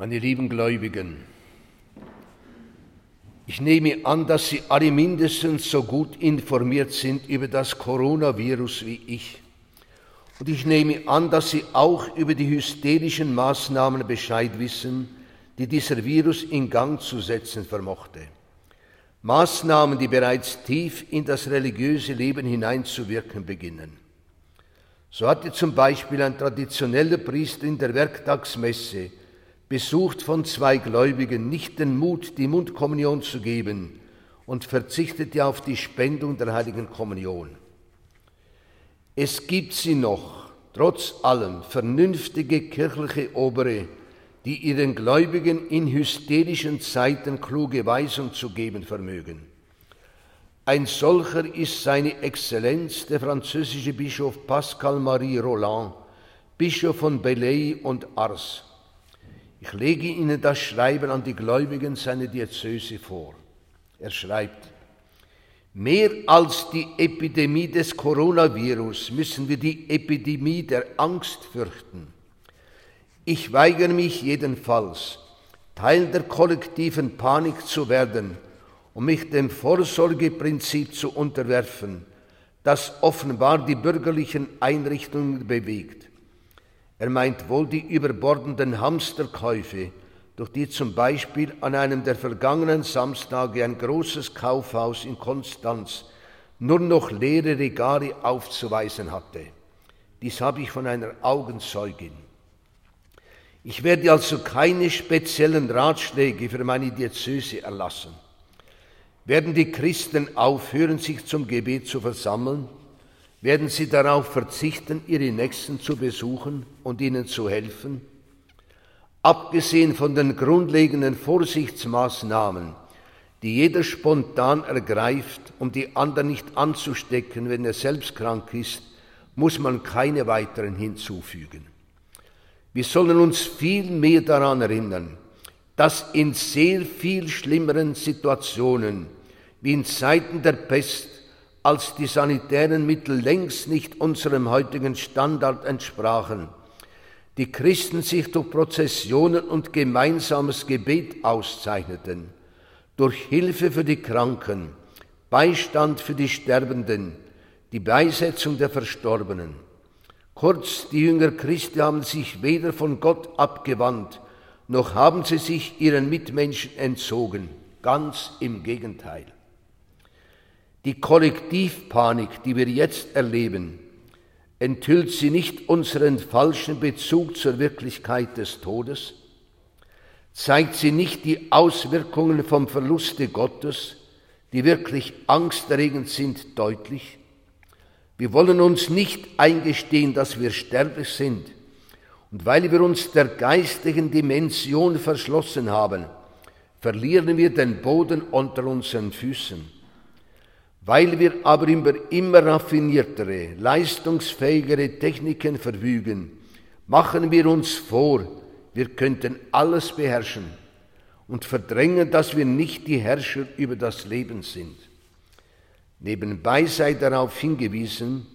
Meine lieben Gläubigen, ich nehme an, dass Sie alle mindestens so gut informiert sind über das Coronavirus wie ich. Und ich nehme an, dass Sie auch über die hysterischen Maßnahmen Bescheid wissen, die dieser Virus in Gang zu setzen vermochte. Maßnahmen, die bereits tief in das religiöse Leben hineinzuwirken beginnen. So hatte zum Beispiel ein traditioneller Priester in der Werktagsmesse, besucht von zwei Gläubigen, nicht den Mut, die Mundkommunion zu geben und verzichtete auf die Spendung der heiligen Kommunion. Es gibt sie noch, trotz allem, vernünftige kirchliche Obere, die ihren Gläubigen in hysterischen Zeiten kluge Weisung zu geben vermögen. Ein solcher ist seine Exzellenz, der französische Bischof Pascal Marie Roland, Bischof von Belley und Ars. Ich lege Ihnen das Schreiben an die Gläubigen seiner Diözese vor. Er schreibt, Mehr als die Epidemie des Coronavirus müssen wir die Epidemie der Angst fürchten. Ich weigere mich jedenfalls, Teil der kollektiven Panik zu werden und mich dem Vorsorgeprinzip zu unterwerfen, das offenbar die bürgerlichen Einrichtungen bewegt. Er meint wohl die überbordenden Hamsterkäufe, durch die zum Beispiel an einem der vergangenen Samstage ein großes Kaufhaus in Konstanz nur noch leere Regale aufzuweisen hatte. Dies habe ich von einer Augenzeugin. Ich werde also keine speziellen Ratschläge für meine Diözese erlassen. Werden die Christen aufhören, sich zum Gebet zu versammeln? Werden sie darauf verzichten, ihre Nächsten zu besuchen und ihnen zu helfen? Abgesehen von den grundlegenden Vorsichtsmaßnahmen, die jeder spontan ergreift, um die anderen nicht anzustecken, wenn er selbst krank ist, muss man keine weiteren hinzufügen. Wir sollen uns viel mehr daran erinnern, dass in sehr viel schlimmeren Situationen wie in Zeiten der Pest, als die sanitären Mittel längst nicht unserem heutigen Standard entsprachen, die Christen sich durch Prozessionen und gemeinsames Gebet auszeichneten, durch Hilfe für die Kranken, Beistand für die Sterbenden, die Beisetzung der Verstorbenen. Kurz, die Jünger Christi haben sich weder von Gott abgewandt, noch haben sie sich ihren Mitmenschen entzogen. Ganz im Gegenteil. Die Kollektivpanik, die wir jetzt erleben, Enthüllt sie nicht unseren falschen Bezug zur Wirklichkeit des Todes? Zeigt sie nicht die Auswirkungen vom Verluste Gottes, die wirklich angsterregend sind, deutlich? Wir wollen uns nicht eingestehen, dass wir sterblich sind. Und weil wir uns der geistigen Dimension verschlossen haben, verlieren wir den Boden unter unseren Füßen. Weil wir aber über immer raffiniertere, leistungsfähigere Techniken verfügen, machen wir uns vor, wir könnten alles beherrschen und verdrängen, dass wir nicht die Herrscher über das Leben sind. Nebenbei sei darauf hingewiesen,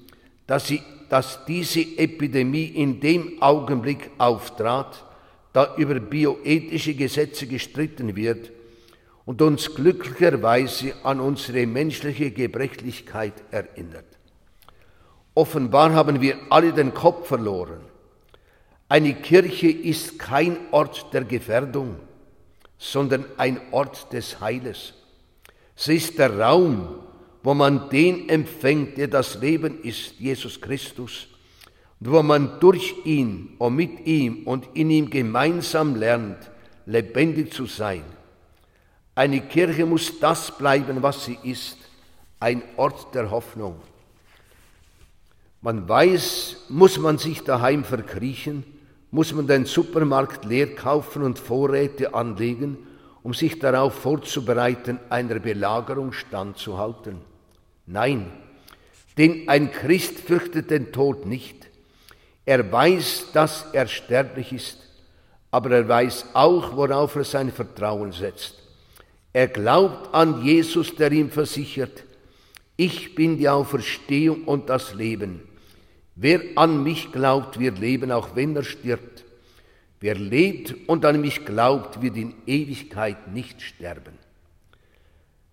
dass, sie, dass diese Epidemie in dem Augenblick auftrat, da über bioethische Gesetze gestritten wird und uns glücklicherweise an unsere menschliche Gebrechlichkeit erinnert. Offenbar haben wir alle den Kopf verloren. Eine Kirche ist kein Ort der Gefährdung, sondern ein Ort des Heiles. Sie ist der Raum, wo man den empfängt, der das Leben ist, Jesus Christus, und wo man durch ihn und mit ihm und in ihm gemeinsam lernt, lebendig zu sein eine Kirche muss das bleiben, was sie ist, ein Ort der Hoffnung. Man weiß, muss man sich daheim verkriechen, muss man den Supermarkt leer kaufen und Vorräte anlegen, um sich darauf vorzubereiten, einer Belagerung standzuhalten. Nein, denn ein Christ fürchtet den Tod nicht. Er weiß, dass er sterblich ist, aber er weiß auch, worauf er sein Vertrauen setzt. Er glaubt an Jesus, der ihm versichert, ich bin die Auferstehung und das Leben. Wer an mich glaubt, wird leben, auch wenn er stirbt. Wer lebt und an mich glaubt, wird in Ewigkeit nicht sterben.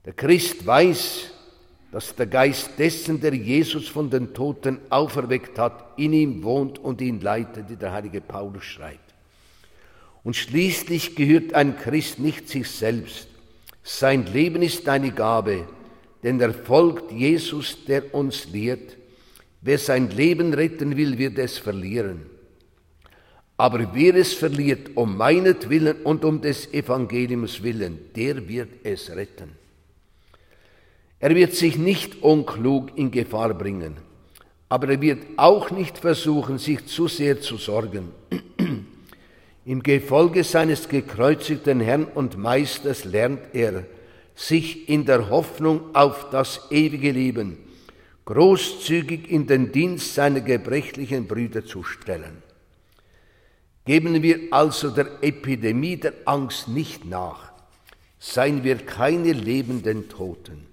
Der Christ weiß, dass der Geist dessen, der Jesus von den Toten auferweckt hat, in ihm wohnt und ihn leitet, wie der heilige Paulus schreibt. Und schließlich gehört ein Christ nicht sich selbst. Sein Leben ist eine Gabe, denn er folgt Jesus, der uns lehrt. Wer sein Leben retten will, wird es verlieren. Aber wer es verliert um meinetwillen und um des Evangeliums willen, der wird es retten. Er wird sich nicht unklug in Gefahr bringen, aber er wird auch nicht versuchen, sich zu sehr zu sorgen. Im Gefolge seines gekreuzigten Herrn und Meisters lernt er, sich in der Hoffnung auf das ewige Leben großzügig in den Dienst seiner gebrechlichen Brüder zu stellen. Geben wir also der Epidemie der Angst nicht nach, seien wir keine lebenden Toten.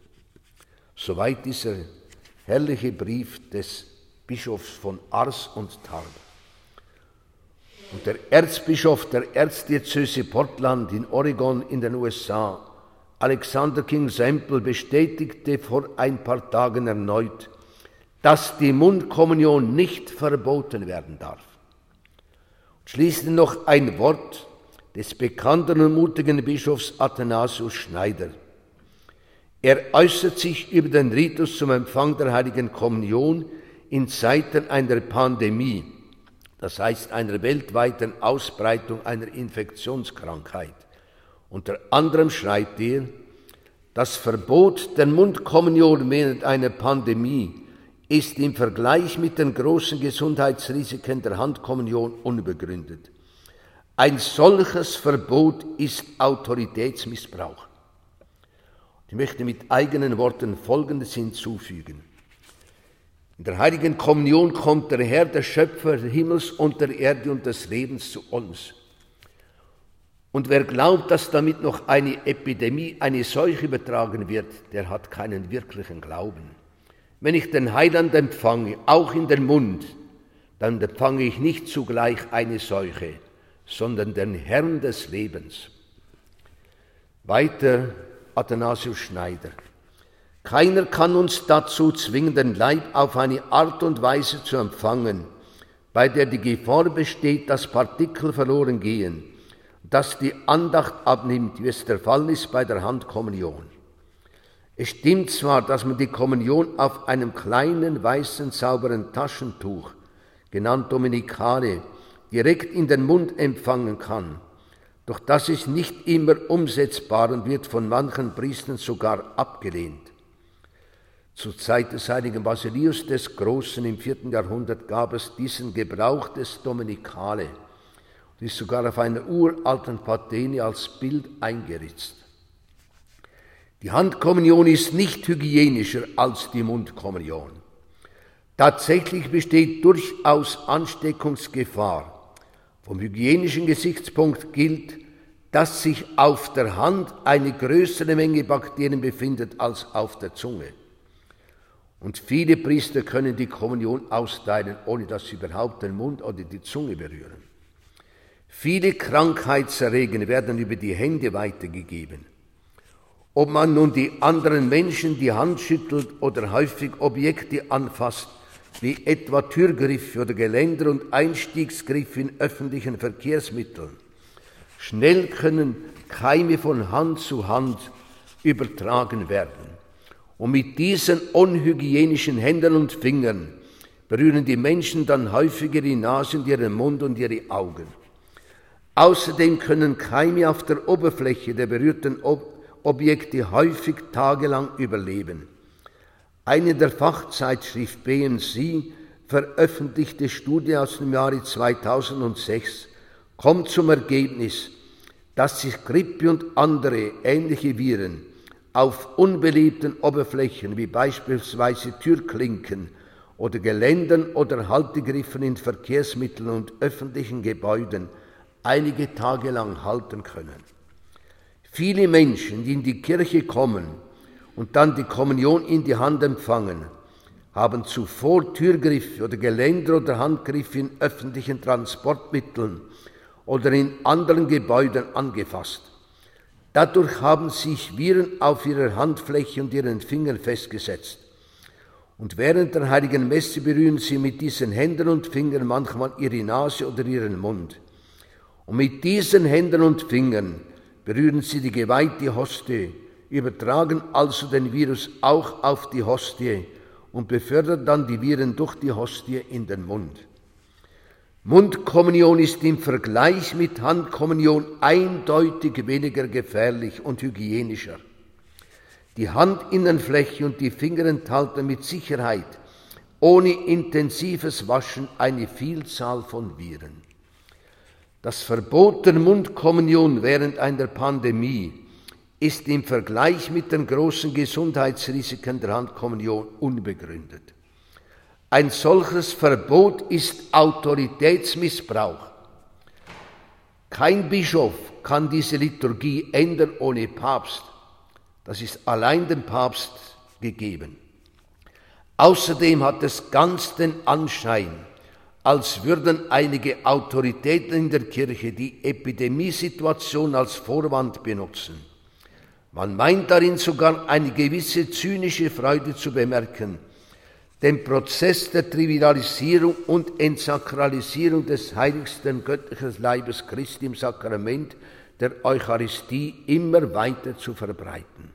Soweit dieser herrliche Brief des Bischofs von Ars und Tarbes. Und der Erzbischof der Erzdiözese Portland in Oregon in den USA, Alexander King Semple, bestätigte vor ein paar Tagen erneut, dass die Mundkommunion nicht verboten werden darf. Schließlich noch ein Wort des bekannten und mutigen Bischofs Athanasius Schneider. Er äußert sich über den Ritus zum Empfang der heiligen Kommunion in Zeiten einer Pandemie, das heißt einer weltweiten Ausbreitung einer Infektionskrankheit. Unter anderem schreibt er, das Verbot der Mundkommunion während einer Pandemie ist im Vergleich mit den großen Gesundheitsrisiken der Handkommunion unbegründet. Ein solches Verbot ist Autoritätsmissbrauch. Ich möchte mit eigenen Worten Folgendes hinzufügen. In der heiligen Kommunion kommt der Herr, der Schöpfer des Himmels und der Erde und des Lebens zu uns. Und wer glaubt, dass damit noch eine Epidemie, eine Seuche übertragen wird, der hat keinen wirklichen Glauben. Wenn ich den Heiland empfange, auch in den Mund, dann empfange ich nicht zugleich eine Seuche, sondern den Herrn des Lebens. Weiter Athanasius Schneider. Keiner kann uns dazu zwingen, den Leib auf eine Art und Weise zu empfangen, bei der die Gefahr besteht, dass Partikel verloren gehen, dass die Andacht abnimmt, wie es der Fall ist bei der Handkommunion. Es stimmt zwar, dass man die Kommunion auf einem kleinen weißen sauberen Taschentuch, genannt Dominikale, direkt in den Mund empfangen kann, doch das ist nicht immer umsetzbar und wird von manchen Priestern sogar abgelehnt. Zur Zeit des heiligen Basilius des Großen im vierten Jahrhundert gab es diesen Gebrauch des Dominikale und ist sogar auf einer uralten Patene als Bild eingeritzt. Die Handkommunion ist nicht hygienischer als die Mundkommunion. Tatsächlich besteht durchaus Ansteckungsgefahr vom hygienischen Gesichtspunkt gilt, dass sich auf der Hand eine größere Menge Bakterien befindet als auf der Zunge. Und viele Priester können die Kommunion austeilen, ohne dass sie überhaupt den Mund oder die Zunge berühren. Viele Krankheitserreger werden über die Hände weitergegeben. Ob man nun die anderen Menschen die Hand schüttelt oder häufig Objekte anfasst, wie etwa Türgriffe oder Geländer und Einstiegsgriffe in öffentlichen Verkehrsmitteln. Schnell können Keime von Hand zu Hand übertragen werden. Und mit diesen unhygienischen Händen und Fingern berühren die Menschen dann häufiger die Nase und ihren Mund und ihre Augen. Außerdem können Keime auf der Oberfläche der berührten Ob Objekte häufig tagelang überleben. Eine der Fachzeitschrift BMC veröffentlichte Studie aus dem Jahre 2006 kommt zum Ergebnis, dass sich Grippe und andere ähnliche Viren auf unbeliebten Oberflächen wie beispielsweise Türklinken oder Geländern oder Haltegriffen in Verkehrsmitteln und öffentlichen Gebäuden einige Tage lang halten können. Viele Menschen, die in die Kirche kommen, und dann die Kommunion in die Hand empfangen, haben zuvor Türgriffe oder Geländer oder Handgriffe in öffentlichen Transportmitteln oder in anderen Gebäuden angefasst. Dadurch haben sich Viren auf ihrer Handfläche und ihren Fingern festgesetzt. Und während der heiligen Messe berühren sie mit diesen Händen und Fingern manchmal ihre Nase oder ihren Mund. Und mit diesen Händen und Fingern berühren sie die geweihte Hostie, übertragen also den Virus auch auf die Hostie und befördern dann die Viren durch die Hostie in den Mund. Mundkommunion ist im Vergleich mit Handkommunion eindeutig weniger gefährlich und hygienischer. Die Handinnenfläche und die Finger enthalten mit Sicherheit ohne intensives Waschen eine Vielzahl von Viren. Das Verbot der Mundkommunion während einer Pandemie ist im Vergleich mit den großen Gesundheitsrisiken der Handkommunion unbegründet. Ein solches Verbot ist Autoritätsmissbrauch. Kein Bischof kann diese Liturgie ändern ohne Papst. Das ist allein dem Papst gegeben. Außerdem hat es ganz den Anschein, als würden einige Autoritäten in der Kirche die Epidemiesituation als Vorwand benutzen. Man meint darin sogar eine gewisse zynische Freude zu bemerken, den Prozess der Trivialisierung und Entsakralisierung des heiligsten göttlichen Leibes Christi im Sakrament der Eucharistie immer weiter zu verbreiten,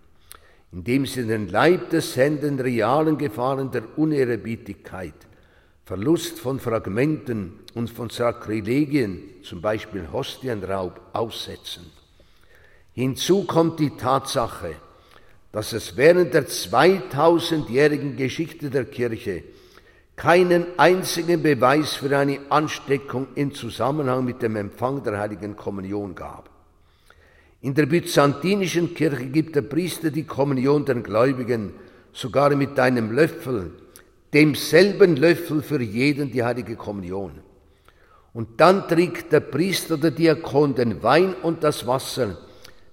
indem sie den Leib des Händen realen Gefahren der Unehrerbiettigkeit, Verlust von Fragmenten und von Sakrilegien, zum Beispiel Hostienraub, aussetzen. Hinzu kommt die Tatsache, dass es während der 2000-jährigen Geschichte der Kirche keinen einzigen Beweis für eine Ansteckung im Zusammenhang mit dem Empfang der heiligen Kommunion gab. In der byzantinischen Kirche gibt der Priester die Kommunion den Gläubigen sogar mit einem Löffel, demselben Löffel für jeden die heilige Kommunion. Und dann trägt der Priester oder Diakon den Wein und das Wasser,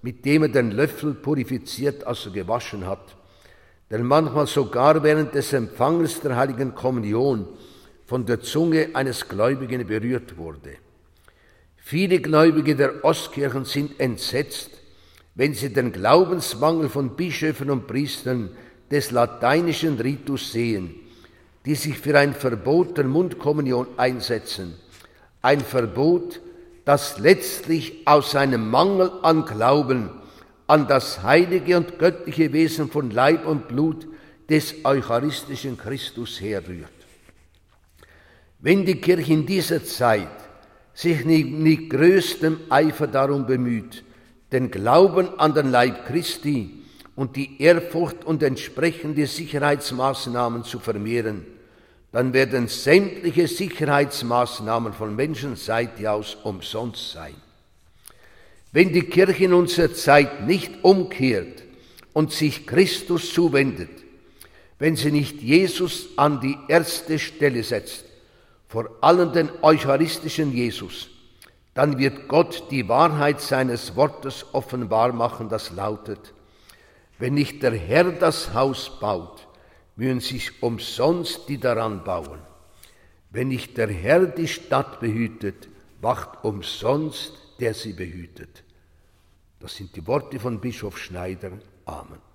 mit dem er den Löffel purifiziert, also gewaschen hat, der manchmal sogar während des Empfanges der heiligen Kommunion von der Zunge eines Gläubigen berührt wurde. Viele Gläubige der Ostkirchen sind entsetzt, wenn sie den Glaubensmangel von Bischöfen und Priestern des lateinischen Ritus sehen, die sich für ein Verbot der Mundkommunion einsetzen, ein Verbot, das letztlich aus einem Mangel an Glauben an das heilige und göttliche Wesen von Leib und Blut des eucharistischen Christus herrührt. Wenn die Kirche in dieser Zeit sich mit größtem Eifer darum bemüht, den Glauben an den Leib Christi und die Ehrfurcht und entsprechende Sicherheitsmaßnahmen zu vermehren, dann werden sämtliche Sicherheitsmaßnahmen von Menschenseite aus umsonst sein. Wenn die Kirche in unserer Zeit nicht umkehrt und sich Christus zuwendet, wenn sie nicht Jesus an die erste Stelle setzt, vor allem den eucharistischen Jesus, dann wird Gott die Wahrheit seines Wortes offenbar machen, das lautet, wenn nicht der Herr das Haus baut, mühen sich umsonst die daran bauen. Wenn nicht der Herr die Stadt behütet, wacht umsonst der sie behütet. Das sind die Worte von Bischof Schneider. Amen.